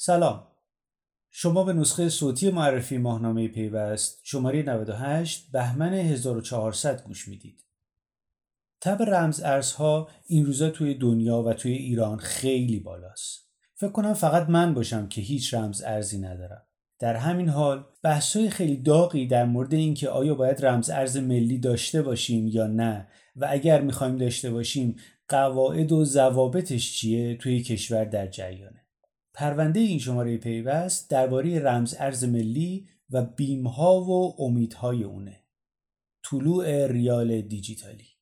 سلام شما به نسخه صوتی معرفی ماهنامه پیوست شماره 98 بهمن 1400 گوش می‌دید. تب رمز ارزها این روزا توی دنیا و توی ایران خیلی بالاست. فکر کنم فقط من باشم که هیچ رمز ارزی ندارم. در همین حال بحثای خیلی داغی در مورد اینکه آیا باید رمز ارز ملی داشته باشیم یا نه و اگر می‌خوایم داشته باشیم قواعد و ضوابطش چیه توی کشور در جریانه. پرونده این شماره پیوست درباره رمز ارز ملی و بیمها و امیدهای اونه. طلوع ریال دیجیتالی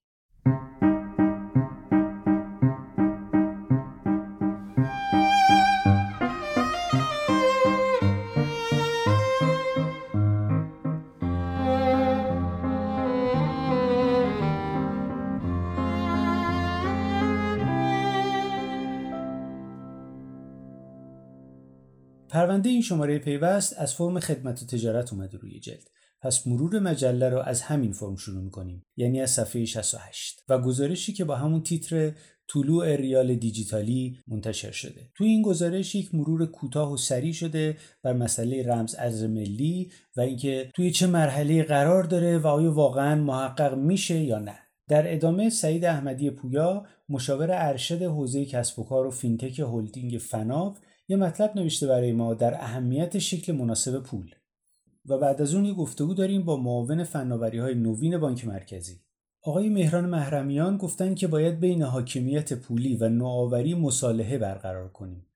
پرونده این شماره پیوست از فرم خدمت و تجارت اومده روی جلد. پس مرور مجله رو از همین فرم شروع می‌کنیم یعنی از صفحه 68 و گزارشی که با همون تیتر طلوع ریال دیجیتالی منتشر شده. توی این گزارش یک مرور کوتاه و سریع شده بر مسئله رمز ارز ملی و اینکه توی چه مرحله قرار داره و آیا واقعا محقق میشه یا نه. در ادامه سعید احمدی پویا مشاور ارشد حوزه کسب و کار و fintech هلدینگ فناو یه مطلب نوشته برای ما در اهمیت شکل مناسب پول. و بعد از اون یه گفتگو داریم با معاون فناوری های نوین بانک مرکزی. آقای مهران محرمیان گفتن که باید بین حاکمیت پولی و نوآوری مصالحه برقرار کنیم.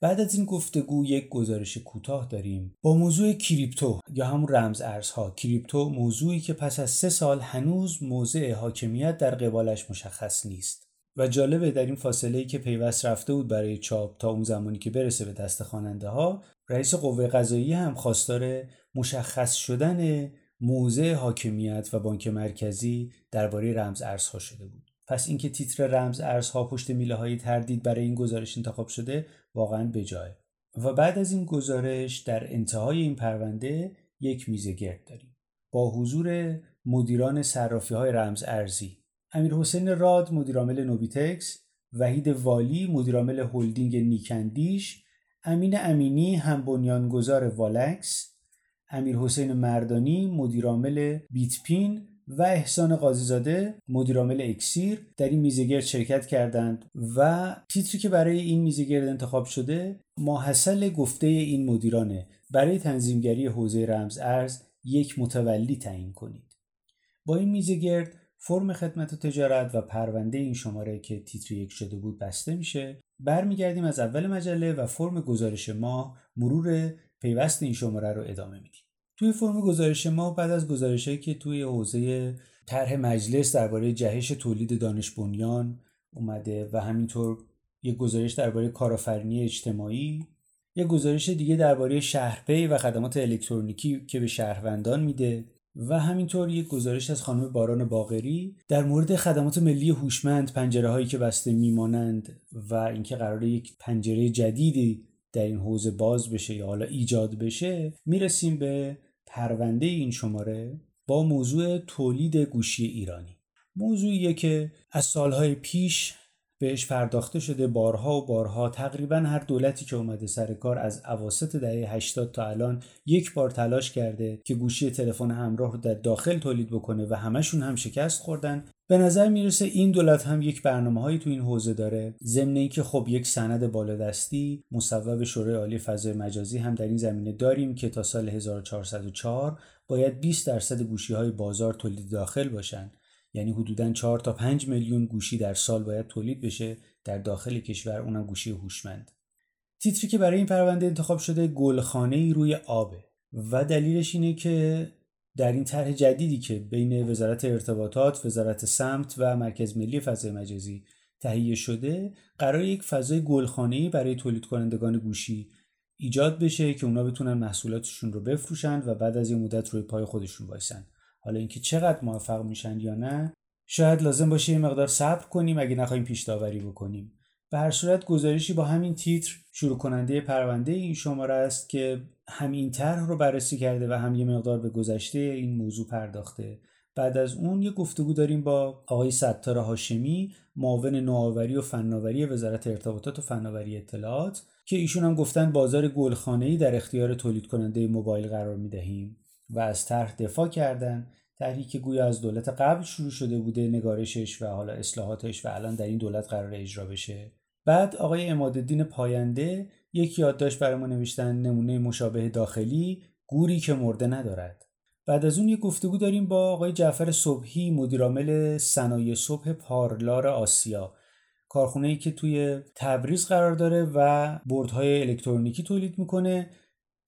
بعد از این گفتگو یک گزارش کوتاه داریم با موضوع کریپتو یا همون رمز ارزها. کریپتو موضوعی که پس از سه سال هنوز موضع حاکمیت در قبالش مشخص نیست. و جالبه در این فاصله ای که پیوست رفته بود برای چاپ تا اون زمانی که برسه به دست خواننده ها رئیس قوه قضایی هم خواستار مشخص شدن موضع حاکمیت و بانک مرکزی درباره رمز ارزها شده بود. پس اینکه تیتر رمز ارزها پشت میله های تردید برای این گزارش انتخاب شده واقعا بجایه و بعد از این گزارش در انتهای این پرونده یک میزه گرد داریم. با حضور مدیران صرافی های رمز ارزی امیر حسین راد مدیرعامل نوبیتکس وحید والی مدیرعامل هلدینگ نیکندیش امین امینی هم بنیانگذار والکس امیر حسین مردانی مدیرعامل بیتپین و احسان قاضیزاده مدیرعامل اکسیر در این میزگرد شرکت کردند و تیتری که برای این میزگرد انتخاب شده ماحصل گفته این مدیرانه. برای تنظیمگری حوزه رمز ارز یک متولی تعیین کنید. با این میزگرد فرم خدمت و تجارت و پرونده این شماره که تیتر یک شده بود بسته میشه برمیگردیم از اول مجله و فرم گزارش ما مرور پیوست این شماره رو ادامه میدیم. توی فرم گزارش ما بعد از گزارشهایی که توی حوزه طرح مجلس درباره جهش تولید دانش بنیان اومده و همینطور یک گزارش درباره کارآفرینی اجتماعی یک گزارش دیگه درباره شهرپی و خدمات الکترونیکی که به شهروندان میده. و همینطور یک گزارش از خانم باران باغری در مورد خدمات ملی هوشمند پنجره هایی که بسته میمانند و اینکه قرار یک پنجره جدیدی در این حوزه باز بشه یا حالا ایجاد بشه می‌رسیم به پرونده این شماره با موضوع تولید گوشی ایرانی. موضوعیه که از سالهای پیش بهش پرداخته شده بارها و بارها. تقریبا هر دولتی که اومده سر کار از اواسط دهه 80 تا الان یک بار تلاش کرده که گوشی تلفن همراه رو در داخل تولید بکنه و همشون هم شکست خوردن. به نظر می‌رسه این دولت هم یک برنامه هایی تو این حوزه داره. ضمن اینکه خب یک سند بالادستی مصوب شورای عالی فضای مجازی هم در این زمینه داریم که تا سال 1404 باید 20 درصد گوشی های بازار تولید داخل باشن. یعنی حدودا 4 تا 5 میلیون گوشی در سال باید تولید بشه در داخل کشور اونم گوشی هوشمند. تیتری که برای این پرونده انتخاب شده گلخانه ای روی آبه و دلیلش اینه که در این طرح جدیدی که بین وزارت ارتباطات، وزارت سمت و مرکز ملی فضای مجازی تهیه شده قرار یک فضای گلخانه‌ای برای تولید کنندگان گوشی ایجاد بشه که اونا بتونن محصولاتشون رو بفروشند و بعد از یه مدت روی پای خودشون وایسن. حالا اینکه چقدر موفق میشن یا نه شاید لازم باشه یه مقدار صبر کنیم اگه نخواهیم پیش داوری بکنیم. به هر صورت گزارشی با همین تیتر شروع کننده پرونده این شماره است که هم این طرح رو بررسی کرده و هم یه مقدار به گذشته این موضوع پرداخته. بعد از اون یه گفتگو داریم با آقای ستار هاشمی معاون نوآوری و فناوری وزارت ارتباطات و فناوری اطلاعات که ایشون هم گفتن بازار گلخانه‌ای در اختیار تولید کننده موبایل قرار می‌دهیم. و از طرح دفاع کردن. طرحی که گویا از دولت قبل شروع شده بوده نگارشش و حالا اصلاحاتش و الان در این دولت قرار اجرا بشه. بعد آقای امادالدین پاینده یک یادداشت برای ما نوشتن نمونه مشابه داخلی گوری که مرده ندارد. بعد از اون یه گفتگو داریم با آقای جعفر صبحی مدیرعامل صنایع صبح پارلار آسیا. کارخونه ای که توی تبریز قرار داره و بردهای الکترونیکی تولید می‌کنه.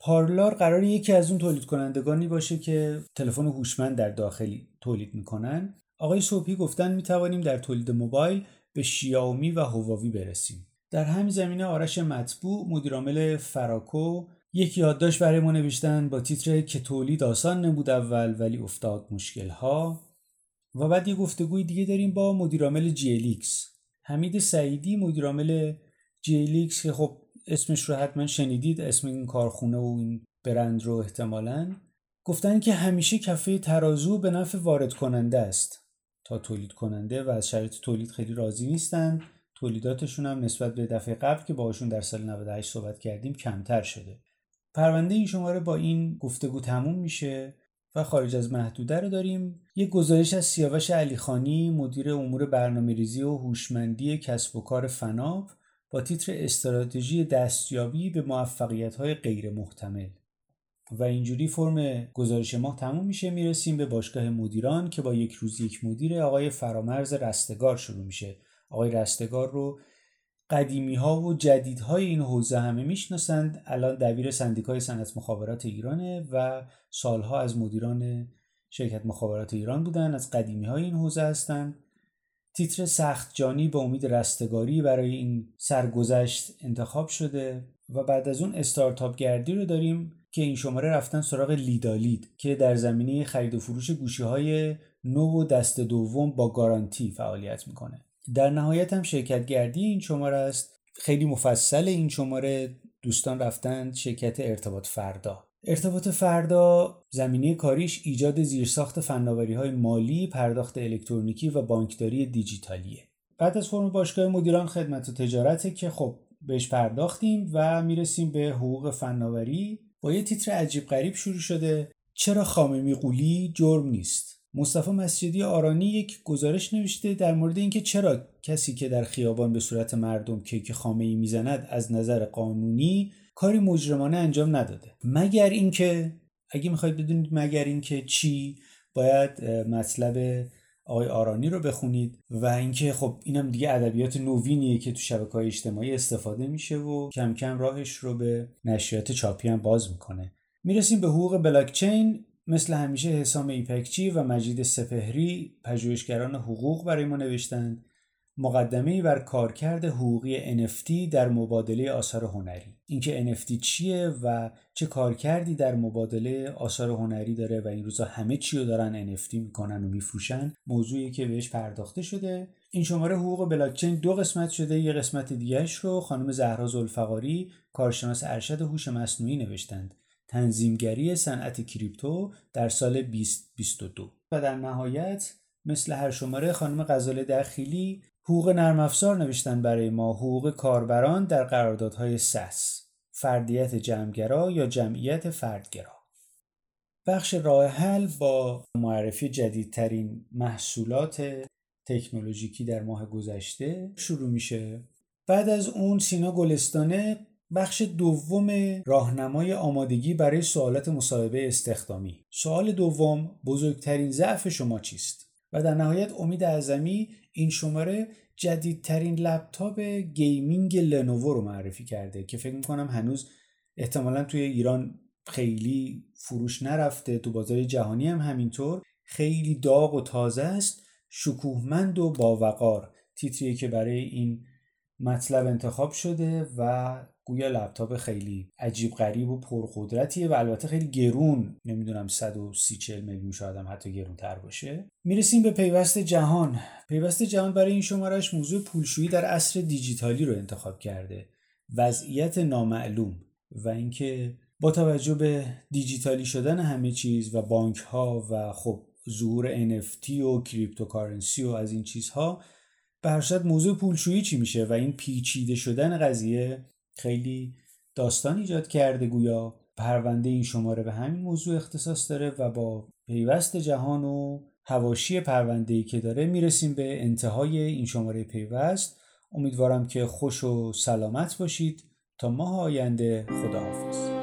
پارلار قرار یکی از اون تولید کنندگانی باشه که تلفن هوشمند در داخلی تولید می‌کنن. آقای صبحی گفتن می‌توانیم در تولید موبایل به شیائومی و هواوی برسیم. در همین زمینه آرش مطبوع مدیرعامل فراکو یک یادداشت برای ما نوشتن با تیتر که تولید آسان نبود اول ولی افتاد مشکل ها و بعد یه گفتگوی دیگه داریم با مدیرعامل جیلیکس حمید سعیدی مدیرعامل جیلیکس که خب اسمش رو حتما شنیدید اسم این کارخونه و این برند رو احتمالا. گفتن که همیشه کفه ترازو به نفع وارد کننده است تا تولید کننده و از شرایط تولید خیلی راضی نیستن. تولیداتشون هم نسبت به دفعه قبل که باهاشون در سال 98 صحبت کردیم کمتر شده. پرونده این شماره با این گفتگو تموم میشه و خارج از محدوده رو داریم. یک گزارش از سیاوش علیخانی مدیر امور برنامه ریزی و هوشمندی کسب و کار فناپ با تیتر استراتژی دستیابی به موفقیت های غیر محتمل و اینجوری فرم گزارش ما تموم میشه می‌رسیم به باشگاه مدیران که با یک روز یک مدیر آقای فرامرز رستگار شروع میشه. آقای رستگار رو قدیمی ها و جدیدهای این حوزه همه می‌شناسند. الان دبیر سندیکای صنعت مخابرات ایرانه و سالها از مدیران شرکت مخابرات ایران بودن از قدیمی های این حوزه هستند تیتر سخت جانی به امید رستگاری برای این سرگذشت انتخاب شده و بعد از اون استارتاپ گردی رو داریم که این شماره رفتن سراغ لیدالید که در زمینه خرید و فروش گوشی های نو و دست دوم با گارانتی فعالیت می‌کنه. در نهایت هم شرکت گردی این شماره است. خیلی مفصل این شماره دوستان رفتن شرکت ارتباط فردا. ارتباط فردا زمینه کاریش ایجاد زیرساخت فناوری های مالی، پرداخت الکترونیکی و بانکداری دیجیتالیه. بعد از فرم باشگاه مدیران خدمت و تجارته که خب بهش پرداختیم و می‌رسیم به حقوق فناوری. با یه تیتر عجیب غریب شروع شده. چرا خامه میقولی جرم نیست؟ مصطفی مسجدی آرانی یک گزارش نوشته در مورد اینکه چرا کسی که در خیابان به صورت مردم کیک خامه ای می‌زند از نظر قانونی کاری مجرمانه انجام نداده. مگر اینکه اگه می‌خواید بدونید مگر اینکه چی باید مطلب آقای آرانی رو بخونید و اینکه خب اینم دیگه ادبیات نوینیه که تو شبکه های اجتماعی استفاده میشه و کم کم راهش رو به نشریات چاپی هم باز می‌کنه. می‌رسیم به حقوق بلاکچین. مثل همیشه حسام ایپکچی و مجید سپهری پژوهشگران حقوق برای ما نوشتند. مقدمه بر کارکرد حقوقی NFT در مبادله آثار هنری. اینکه NFT چیه و چه کارکردی در مبادله آثار هنری داره و این روزا همه چی رو دارن NFT می‌کنن و میفروشن موضوعی که بهش پرداخته شده. این شماره حقوق بلاکچین دو قسمت شده. یه قسمت دیگهش رو خانم زهرا زلفقاری کارشناس ارشد هوش مصنوعی نوشتند. تنظیمگری صنعت کریپتو در سال 2022 و در نهایت مثل هر شماره خانم غزاله دخیلی حقوق نرم افزار نوشتن برای ما حقوق کاربران در قراردادهای سس فردیت جمعگرا یا جمعیت فردگرا. بخش راه حل با معرفی جدیدترین محصولات تکنولوژیکی در ماه گذشته شروع میشه. بعد از اون سینا گلستانه بخش دوم راهنمای آمادگی برای سوالات مصاحبه استخدامی. سوال دوم بزرگترین ضعف شما چیست؟ و در نهایت امید اعظمی این شماره جدیدترین لپتاپ gaming لنوو رو معرفی کرده که فکر می‌کنم هنوز احتمالا توی ایران خیلی فروش نرفته. تو بازار جهانی هم همینطور. خیلی داغ و تازه است. شکوهمند و باوقار. تیتریه که برای این مطلب انتخاب شده و گویا لپتاپ خیلی عجیب غریب و پرقدرتیه و البته خیلی گرون. نمی‌دونم 130 40 میلیون شاید هم حتی گرون تر باشه. می‌رسیم به پیوست جهان. پیوست جهان برای این شمارش موضوع پولشویی در عصر دیجیتالی رو انتخاب کرده. وضعیت نامعلوم و اینکه با توجه به دیجیتالی شدن همه چیز و بانک ها و خب ظهور NFT و cryptocurrency و از این چیزها به موضوع پولشویی چی میشه و این پیچیده شدن قضیه خیلی داستان ایجاد کرده گویا. پرونده این شماره به همین موضوع اختصاص داره و با پیوست جهان و هواشی پرونده ای که داره می‌رسیم به انتهای این شماره پیوست. امیدوارم که خوش و سلامت باشید. تا ماه آینده خداحافظ.